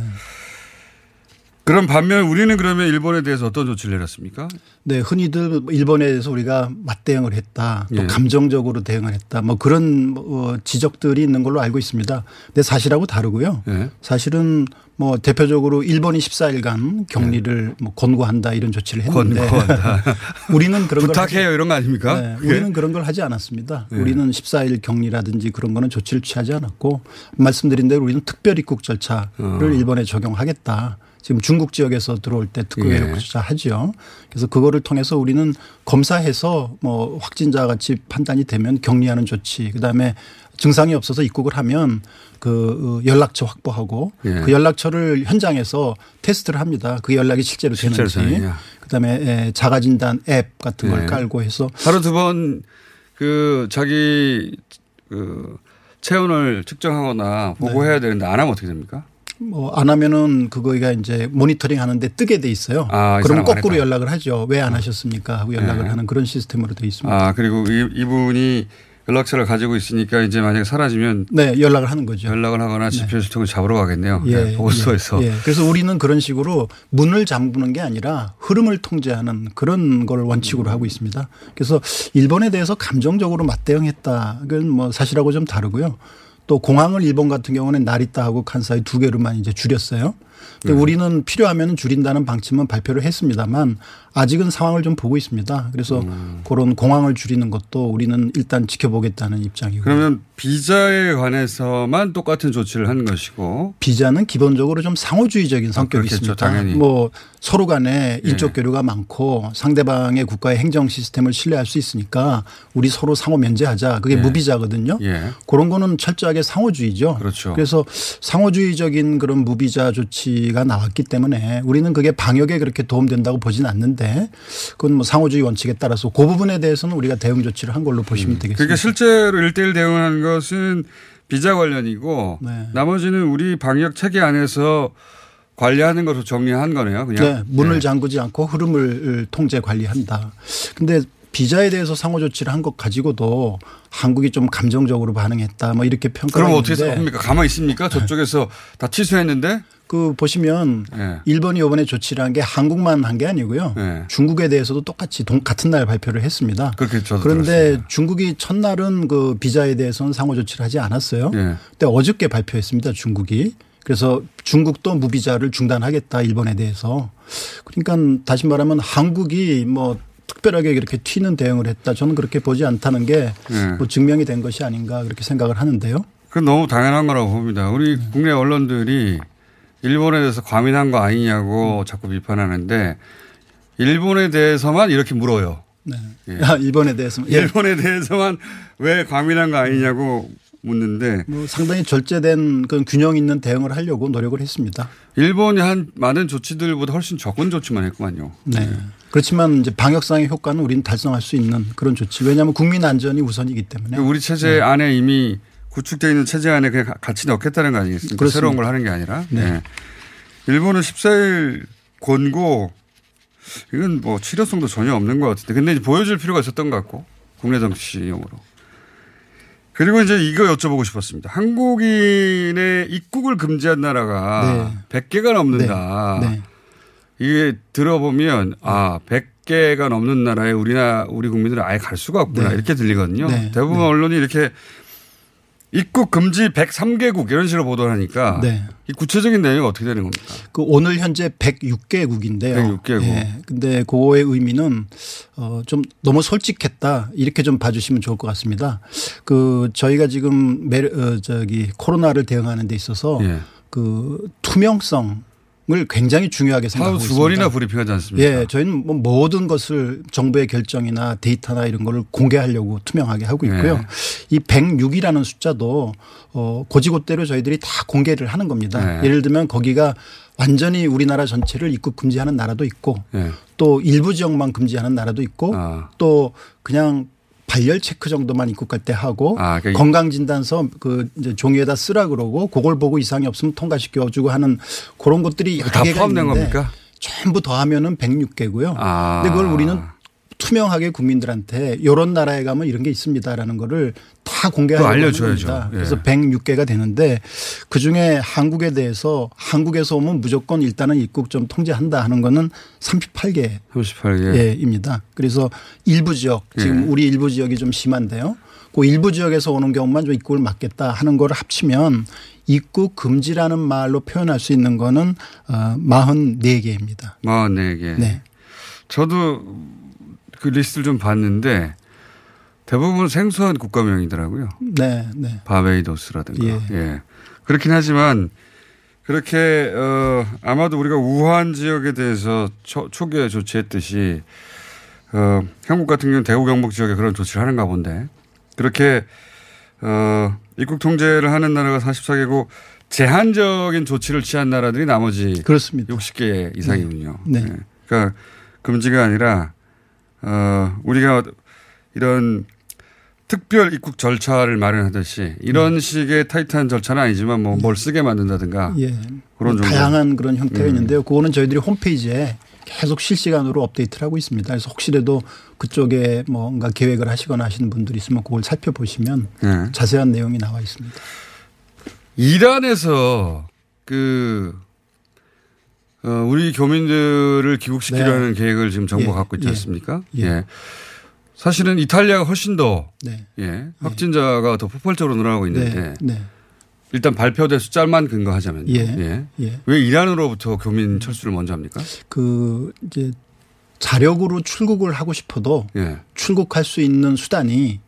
S1: 그럼 반면 우리는 그러면 일본에 대해서 어떤 조치를 내렸습니까?
S12: 네, 흔히들 일본에 대해서 우리가 맞대응을 했다. 또
S1: 예.
S12: 감정적으로 대응을 했다. 뭐 그런 어, 지적들이 있는 걸로 알고 있습니다. 근데 사실하고 다르고요.
S1: 예.
S12: 사실은 뭐 대표적으로 일본이 14일간 격리를 뭐 권고한다 이런 조치를 했는데
S1: 예. 권고한다.
S12: 우리는 그런 걸
S1: 부탁해요 이런 거 아닙니까?
S12: 네,
S1: 그게?
S12: 우리는 그런 걸 하지 않았습니다.
S1: 네.
S12: 우리는 14일 격리라든지 그런 거는 조치를 취하지 않았고 말씀드린 대로 우리는 특별 입국 절차를
S1: 어.
S12: 일본에 적용하겠다. 지금 중국 지역에서 들어올 때 특별
S1: 예.
S12: 입국 절차 하죠. 그래서 그거를 통해서 우리는 검사해서 뭐 확진자 같이 판단이 되면 격리하는 조치 그다음에 증상이 없어서 입국을 하면 그 연락처 확보하고
S1: 예.
S12: 그 연락처를 현장에서 테스트를 합니다. 그 연락이 실제로
S1: 실제로
S12: 되는지.
S1: 되느냐.
S12: 그다음에 자가 진단 앱 같은 걸
S1: 예.
S12: 깔고 해서
S1: 하루 두 번 그 자기 그 체온을 측정하거나 보고해야 되는데 안 하면 어떻게 됩니까?
S12: 뭐 안 하면은 그거가 이제 모니터링 하는데 뜨게 돼 있어요.
S1: 아, 안
S12: 거꾸로. 연락을 하죠. 왜 안 하셨습니까? 하고 연락을
S1: 네.
S12: 하는 그런 시스템으로 돼 있습니다.
S1: 아 그리고 이, 이분이 연락처를 가지고 있으니까 이제 만약에 사라지면
S12: 네, 연락을 하는 거죠.
S1: 연락을 하거나 GPS 통해 잡으러 가겠네요.
S12: 예,
S1: 네, 보고소에서.
S12: 예, 예. 그래서 우리는 그런 식으로 문을 잠그는 게 아니라 흐름을 통제하는 그런 걸 원칙으로 하고 있습니다. 그래서 일본에 대해서 감정적으로 맞대응했다. 그건 뭐 사실하고 좀 다르고요. 또 공항을 일본 같은 경우는 나리타하고 칸사이 두 개로만 이제 줄였어요. 근데
S1: 네.
S12: 우리는 필요하면 줄인다는 방침은 발표를 했습니다만 아직은 상황을 좀 보고 있습니다. 그래서
S1: 음.
S12: 그런 공항을 줄이는 것도 우리는 일단 지켜보겠다는 입장이고.
S1: 그러면 비자에 관해서만 똑같은 조치를 하는 것이고
S12: 비자는 기본적으로 좀 상호주의적인 성격이
S1: 그렇겠죠,
S12: 있습니다.
S1: 당연히.
S12: 뭐 서로 간에
S1: 예.
S12: 인적 교류가 많고 상대방의 국가의 행정 시스템을 신뢰할 수 있으니까 우리 서로 상호 면제하자. 그게
S1: 예.
S12: 무비자거든요.
S1: 예.
S12: 그런 거는 철저하게 상호주의죠.
S1: 그렇죠.
S12: 그래서 상호주의적인 그런 무비자 조치 가 나왔기 때문에 우리는 그게 방역에 그렇게 도움된다고 보진 않는데 그건 뭐 상호주의 원칙에 따라서 그 부분에 대해서는 우리가 대응 조치를 한 걸로 보시면 되겠습니다.
S1: 그러니까 실제로 일대일 대응하는 것은 비자 관련이고
S12: 네.
S1: 나머지는 우리 방역 체계 안에서 관리하는 것으로 정리한 거네요. 그냥.
S12: 네, 문을 잠그지 않고 흐름을 통제 관리한다. 근데 비자에 대해서 상호 조치를 한 것 가지고도 한국이 좀 감정적으로 반응했다. 뭐 이렇게 평가가
S1: 그럼 어떻게 합니까? 가만히 있습니까? 저쪽에서 다 취소했는데?
S12: 그 보시면
S1: 예.
S12: 일본이 이번에 조치를 한 게 한국만 한 게 아니고요.
S1: 예.
S12: 중국에 대해서도 똑같이 동- 같은 날 발표를 했습니다. 그런데 중국이 첫날은 그 비자에 대해서는 상호 조치를 하지 않았어요.
S1: 예.
S12: 근데 어저께 발표했습니다. 중국이. 그래서 중국도 무비자를 중단하겠다 일본에 대해서. 그러니까 다시 말하면 한국이 뭐 특별하게 이렇게 튀는 대응을 했다. 저는 그렇게 보지 않다는 게
S1: 예.
S12: 뭐 증명이 된 것이 아닌가 그렇게 생각을 하는데요.
S1: 그건 너무 당연한 거라고 봅니다. 우리
S12: 네.
S1: 국내 언론들이 일본에 대해서 과민한 거 아니냐고 자꾸 비판하는데 일본에 대해서만 이렇게 물어요.
S12: 네.
S1: 예.
S12: 아, 일본에 대해서 예.
S1: 일본에 대해서만 왜 과민한 거 아니냐고 묻는데
S12: 뭐 상당히 절제된 그 균형 있는 대응을 하려고 노력을 했습니다.
S1: 일본이 한 많은 조치들보다 훨씬 적은 조치만 했구만요.
S12: 네. 그렇지만 이제 방역상의 효과는 우리는 달성할 수 있는 그런 조치. 왜냐하면 국민 안전이 우선이기 때문에.
S1: 우리 체제 안에 이미 구축되어 있는 체제 안에 그냥 가- 같이 넣겠다는 거 아니겠습니까?
S12: 그렇습니다.
S1: 새로운 걸 하는 게 아니라.
S12: 네.
S1: 네. 일본은 14일 권고 이건 뭐 치료성도 전혀 없는 것 같은데 근데 이제 보여줄 필요가 있었던 것 같고 국내 정치용으로. 그리고 이제 이거 여쭤보고 싶었습니다. 한국인의 입국을 금지한 나라가 100개가 넘는다.
S12: 네. 네.
S1: 이게 들어보면 아 100개가 넘는 나라에 우리나 우리 국민들은 아예 갈 수가 없구나
S12: 네.
S1: 이렇게 들리거든요.
S12: 네.
S1: 대부분 언론이 이렇게 입국 금지 103개국 이런 식으로 보도하니까
S12: 네.
S1: 이 구체적인 내용이 어떻게 되는 겁니까?
S12: 그 오늘 현재 106개국인데요.
S1: 106개국.
S12: 예. 근데 그거의 의미는 어좀 너무 솔직했다 이렇게 좀 봐주시면 좋을 것 같습니다. 그 저희가 지금 메 어, 저기 코로나를 대응하는 데 있어서
S1: 예.
S12: 그 투명성 을 굉장히 중요하게 생각하고
S1: 하루 두
S12: 있습니다.
S1: 번이나 브리핑하지 않습니까?
S12: 예, 저희는 뭐 모든 것을 정부의 결정이나 데이터나 이런 거를 공개하려고 투명하게 하고 있고요.
S1: 네.
S12: 이 106이라는 숫자도 어 고지고대로 저희들이 다 공개를 하는 겁니다.
S1: 네.
S12: 예를 들면 거기가 완전히 우리나라 전체를 입국 금지하는 나라도 있고
S1: 예.
S12: 또 일부 지역만 금지하는 나라도 있고
S1: 아.
S12: 또 그냥 발열 체크 정도만 입국할 때 하고
S1: 아, 그러니까 이-
S12: 건강진단서 그 이제 종이에다 쓰라 그러고 그걸 보고 이상이 없으면 통과시켜주고 하는 그런 것들이
S1: 다 포함된
S12: 있는데
S1: 겁니까?
S12: 전부 더하면은 106개고요.
S1: 아.
S12: 근데 그걸 우리는 투명하게 국민들한테 이런 나라에 가면 이런 게 있습니다라는 거를 다 하는
S1: 알려줘야죠. 예.
S12: 그래서 106개가 되는데 그 중에 한국에 대해서 한국에서 오면 무조건 일단은 입국 좀 통제한다 하는 거는 38개
S1: 38개.
S12: 예, 입니다. 그래서 일부 지역 지금
S1: 예.
S12: 우리 일부 지역이 좀 심한데요. 그 일부 지역에서 오는 경우만 좀 입국을 막겠다 하는 거를 합치면 입국 금지라는 말로 표현할 수 있는 거는 어 44개입니다.
S1: 44개.
S12: 네.
S1: 저도 그 리스트를 좀 봤는데 대부분 생소한 국가명이더라고요.
S12: 네, 네.
S1: 바베이도스라든가.
S12: 예.
S1: 예. 그렇긴 하지만 그렇게 어 아마도 우리가 우한 지역에 대해서 초, 초기에 조치했듯이 어 한국 같은 경우는 대구 경북 지역에 그런 조치를 하는가 본데 그렇게 어 입국 통제를 하는 나라가 44개고 제한적인 조치를 취한 나라들이 나머지
S12: 그렇습니다.
S1: 60개 이상이군요.
S12: 네.
S1: 예. 그러니까 금지가 아니라 어 우리가 이런 특별 입국 절차를 마련하듯이 이런 식의 타이트한 절차는 아니지만 뭐 뭘 쓰게 만든다든가
S12: 예.
S1: 그런 정도.
S12: 다양한 그런 형태가
S1: 음.
S12: 있는데요. 그거는 저희들이 홈페이지에 계속 실시간으로 업데이트를 하고 있습니다. 그래서 혹시라도 그쪽에 뭔가 계획을 하시거나 하시는 분들이 있으면 그걸 살펴보시면
S1: 예.
S12: 자세한 내용이 나와 있습니다.
S1: 이란에서 그 어, 우리 교민들을 귀국시키려는 계획을 지금 정부가
S12: 예,
S1: 갖고 있지
S12: 예,
S1: 않습니까?
S12: 예.
S1: 사실은 이탈리아가 훨씬 더
S12: 네.
S1: 예, 확진자가 더 폭발적으로 늘어나고 있는데
S12: 네. 네.
S1: 일단 발표된 숫자만 근거하자면요.
S12: 예. 예.
S1: 왜 이란으로부터 교민 철수를 먼저 합니까?
S12: 그 이제 자력으로 출국을 하고 싶어도
S1: 예.
S12: 출국할 수 있는 수단이 에,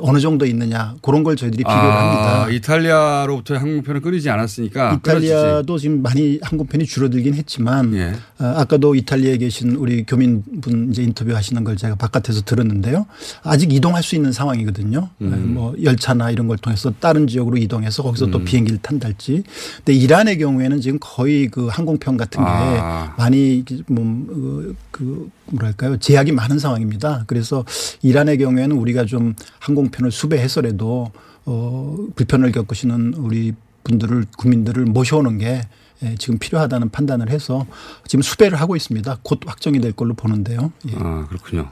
S12: 어느 정도 있느냐 그런 걸 저희들이 비교를 합니다.
S1: 아, 이탈리아로부터 항공편을 끊이지 않았으니까
S12: 이탈리아도 지금 많이 항공편이 줄어들긴 했지만
S1: 예.
S12: 어, 아까도 이탈리아에 계신 우리 교민분 이제 인터뷰하시는 걸 제가 바깥에서 들었는데요. 아직 이동할 수 있는 상황이거든요.
S1: 음.
S12: 어, 뭐 열차나 이런 걸 통해서 다른 지역으로 이동해서 거기서 또
S1: 음.
S12: 비행기를 탄달지. 근데 이란의 경우에는 지금 거의 그 항공편 같은 게
S1: 아.
S12: 많이 뭐그 뭐랄까요 제약이 많은 상황입니다. 그래서 이란의 경우에는 우리가 좀 항공편을 수배해서라도 어, 불편을 겪으시는 우리 분들을 국민들을 모셔오는 게 예, 지금 필요하다는 판단을 해서 지금 수배를 하고 있습니다. 곧 확정이 될 걸로 보는데요. 예.
S1: 아, 그렇군요.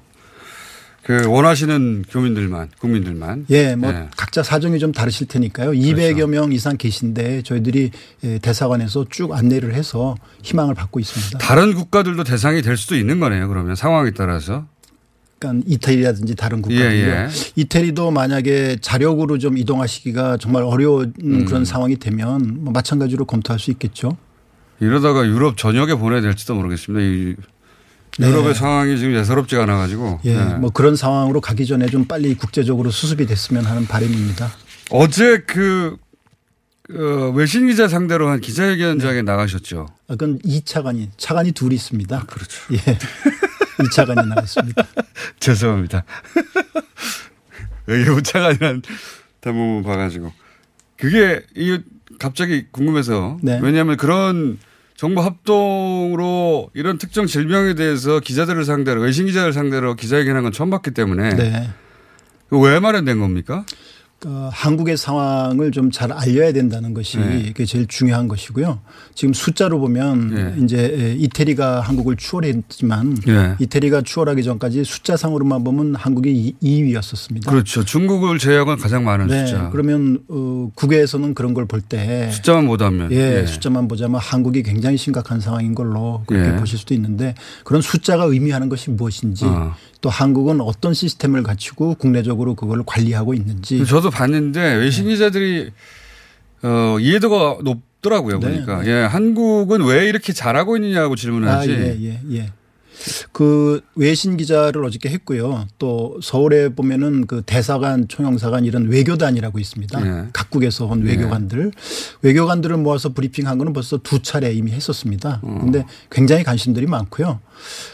S1: 그 원하시는 교민들만, 국민들만.
S12: 예, 뭐
S1: 네.
S12: 각자 사정이 좀 다르실 테니까요. 200여 명 이상 계신데 저희들이 예, 대사관에서 쭉 안내를 해서 희망을 받고 있습니다.
S1: 다른 국가들도 대상이 될 수도 있는 거네요. 그러면 상황에 따라서.
S12: 그러니까 이태리라든지 다른 국가들요.
S1: 예, 예.
S12: 이태리도 만약에 자력으로 좀 이동하시기가 정말 어려운
S1: 음.
S12: 그런 상황이 되면 뭐 마찬가지로 검토할 수 있겠죠.
S1: 이러다가 유럽 전역에 보내야 될지도 모르겠습니다. 이
S12: 네.
S1: 유럽의 상황이 지금 예사롭지가 않아 가지고. 네.
S12: 예, 뭐 그런 상황으로 가기 전에 좀 빨리 국제적으로 수습이 됐으면 하는 바람입니다.
S1: 어제 그 어, 외신 기자 상대로 한 기자회견장에 나가셨죠.
S12: 아, 그건 2차관이 차관이 둘이 있습니다.
S1: 그렇죠.
S12: 예. 2차관이 나갔습니다.
S1: 죄송합니다. 외교부 차관이란 단문만 봐가지고. 그게, 이 갑자기 궁금해서.
S12: 네.
S1: 왜냐하면 그런 정부 합동으로 이런 특정 질병에 대해서 기자들을 상대로, 외신 기자를 상대로 기자회견한 건 처음 봤기 때문에.
S12: 네.
S1: 왜 마련된 겁니까?
S12: 어, 한국의 상황을 좀 잘 알려야 된다는 것이
S1: 네.
S12: 그게 제일 중요한 것이고요. 지금 숫자로 보면
S1: 네.
S12: 이제 이태리가 한국을 추월했지만
S1: 네.
S12: 이태리가 추월하기 전까지 숫자상으로만 보면 한국이 2위였었습니다.
S1: 그렇죠. 중국을 제외하고는 가장 많은
S12: 네.
S1: 숫자.
S12: 그러면 어, 국외에서는 그런 걸 볼 때
S1: 숫자만 보다면.
S12: 예,
S1: 예.
S12: 숫자만 보자면 한국이 굉장히 심각한 상황인 걸로 그렇게
S1: 예.
S12: 보실 수도 있는데 그런 숫자가 의미하는 것이 무엇인지
S1: 어.
S12: 또 한국은 어떤 시스템을 갖추고 국내적으로 그걸 관리하고 있는지
S1: 저도 봤는데 외신 기자들이 어, 이해도가 높더라고요.
S12: 네.
S1: 보니까. 예, 한국은 왜 이렇게 잘하고 있느냐고 질문을
S12: 아,
S1: 하지.
S12: 예, 예, 예. 그 외신 기자를 어저께 했고요. 또 서울에 보면은 그 대사관, 총영사관 이런 외교단이라고 있습니다.
S1: 예.
S12: 각국에서 온
S1: 예.
S12: 외교관들. 외교관들을 모아서 브리핑한 거는 벌써 두 차례 이미 했었습니다.
S1: 어.
S12: 근데 굉장히 관심들이 많고요.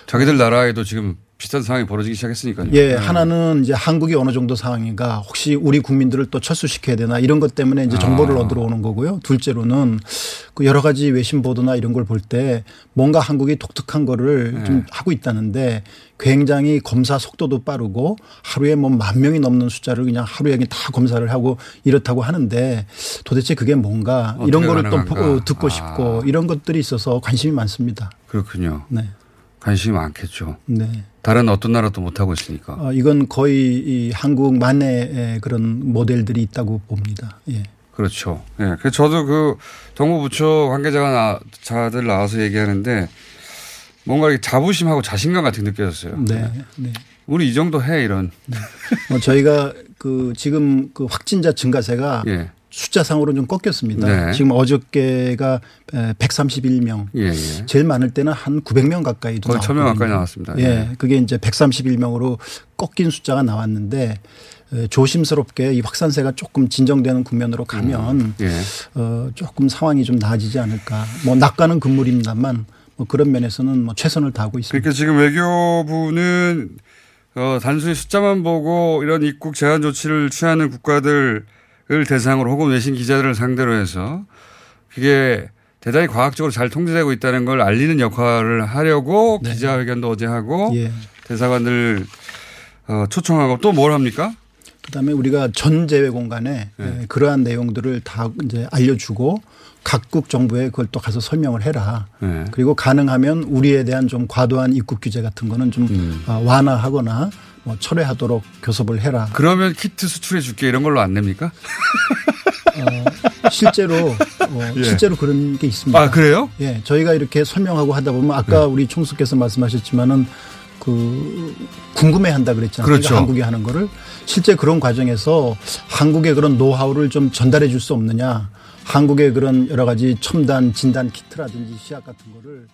S1: 자기들 나라에도 지금 비슷한 상황이 벌어지기 시작했으니까요.
S12: 예,
S1: 네.
S12: 하나는 이제 한국이 어느 정도 상황인가 혹시 우리 국민들을 또 철수시켜야 되나 이런 것 때문에 이제 정보를
S1: 아.
S12: 얻으러 오는 거고요. 둘째로는 그 여러 가지 외신 보도나 이런 걸 볼 때 뭔가 한국이 독특한 거를
S1: 네.
S12: 좀 하고 있다는데 굉장히 검사 속도도 빠르고 하루에 뭐 만 명이 넘는 숫자를 그냥 하루에 그냥 다 검사를 하고 이렇다고 하는데 도대체 그게 뭔가 이런 거를 또
S1: 가능한가.
S12: 보- 듣고
S1: 아.
S12: 싶고 이런 것들이 있어서 관심이 많습니다.
S1: 그렇군요.
S12: 네.
S1: 관심이 많겠죠.
S12: 네.
S1: 다른 어떤 나라도 못하고 있으니까.
S12: 어, 이건 거의 이 한국만의 그런 모델들이 있다고 봅니다. 예.
S1: 그렇죠. 예. 그래서 저도 그 정부부처 관계자가 나, 자들 나와서 얘기하는데 뭔가 이렇게 자부심하고 자신감 같은 게 느껴졌어요.
S12: 네. 네.
S1: 우리 이 정도 해 이런.
S12: 뭐 저희가 그 지금 그 확진자 증가세가
S1: 예.
S12: 숫자상으로 좀 꺾였습니다.
S1: 네.
S12: 지금 어저께가 131명.
S1: 예, 예.
S12: 제일 많을 때는 한 900명 가까이도
S1: 거의 1000명 가까이. 나왔습니다.
S12: 예.
S1: 예.
S12: 그게 이제 131명으로 꺾인 숫자가 나왔는데 에, 조심스럽게 이 확산세가 조금 진정되는 국면으로 가면
S1: 예.
S12: 어, 조금 상황이 좀 나아지지 않을까. 뭐 낙관은 금물입니다만 뭐 그런 면에서는 뭐 최선을 다하고 있습니다.
S1: 그러니까 지금 외교부는 어, 단순히 숫자만 보고 이런 입국 제한 조치를 취하는 국가들 을 대상으로 혹은 외신 기자들을 상대로 해서 그게 대단히 과학적으로 잘 통제되고 있다는 걸 알리는 역할을 하려고 기자회견도 어제 하고
S12: 네. 예.
S1: 대사관들 어, 초청하고 또 뭘 합니까?
S12: 그다음에 우리가 전 제외 공간에
S1: 네.
S12: 에, 그러한 내용들을 다 이제 알려주고 각국 정부에 그걸 또 가서 설명을 해라.
S1: 네.
S12: 그리고 가능하면 우리에 대한 좀 과도한 입국 규제 같은 거는 좀
S1: 음.
S12: 어, 완화하거나 뭐 철회하도록 교섭을 해라.
S1: 그러면 키트 수출해 줄게 이런 걸로 안 됩니까?
S12: 실제로 어,
S1: 예.
S12: 실제로 그런 게 있습니다.
S1: 아, 그래요?
S12: 예, 저희가 이렇게 설명하고 하다 보면 아까 우리 총수께서 말씀하셨지만은 그 궁금해한다 그랬잖아요.
S1: 그렇죠.
S12: 그러니까 한국이 하는 거를 실제 그런 과정에서 한국의 그런 노하우를 좀 전달해 줄 수 없느냐. 한국의 그런 여러 가지 첨단 진단 키트라든지 시약 같은 거를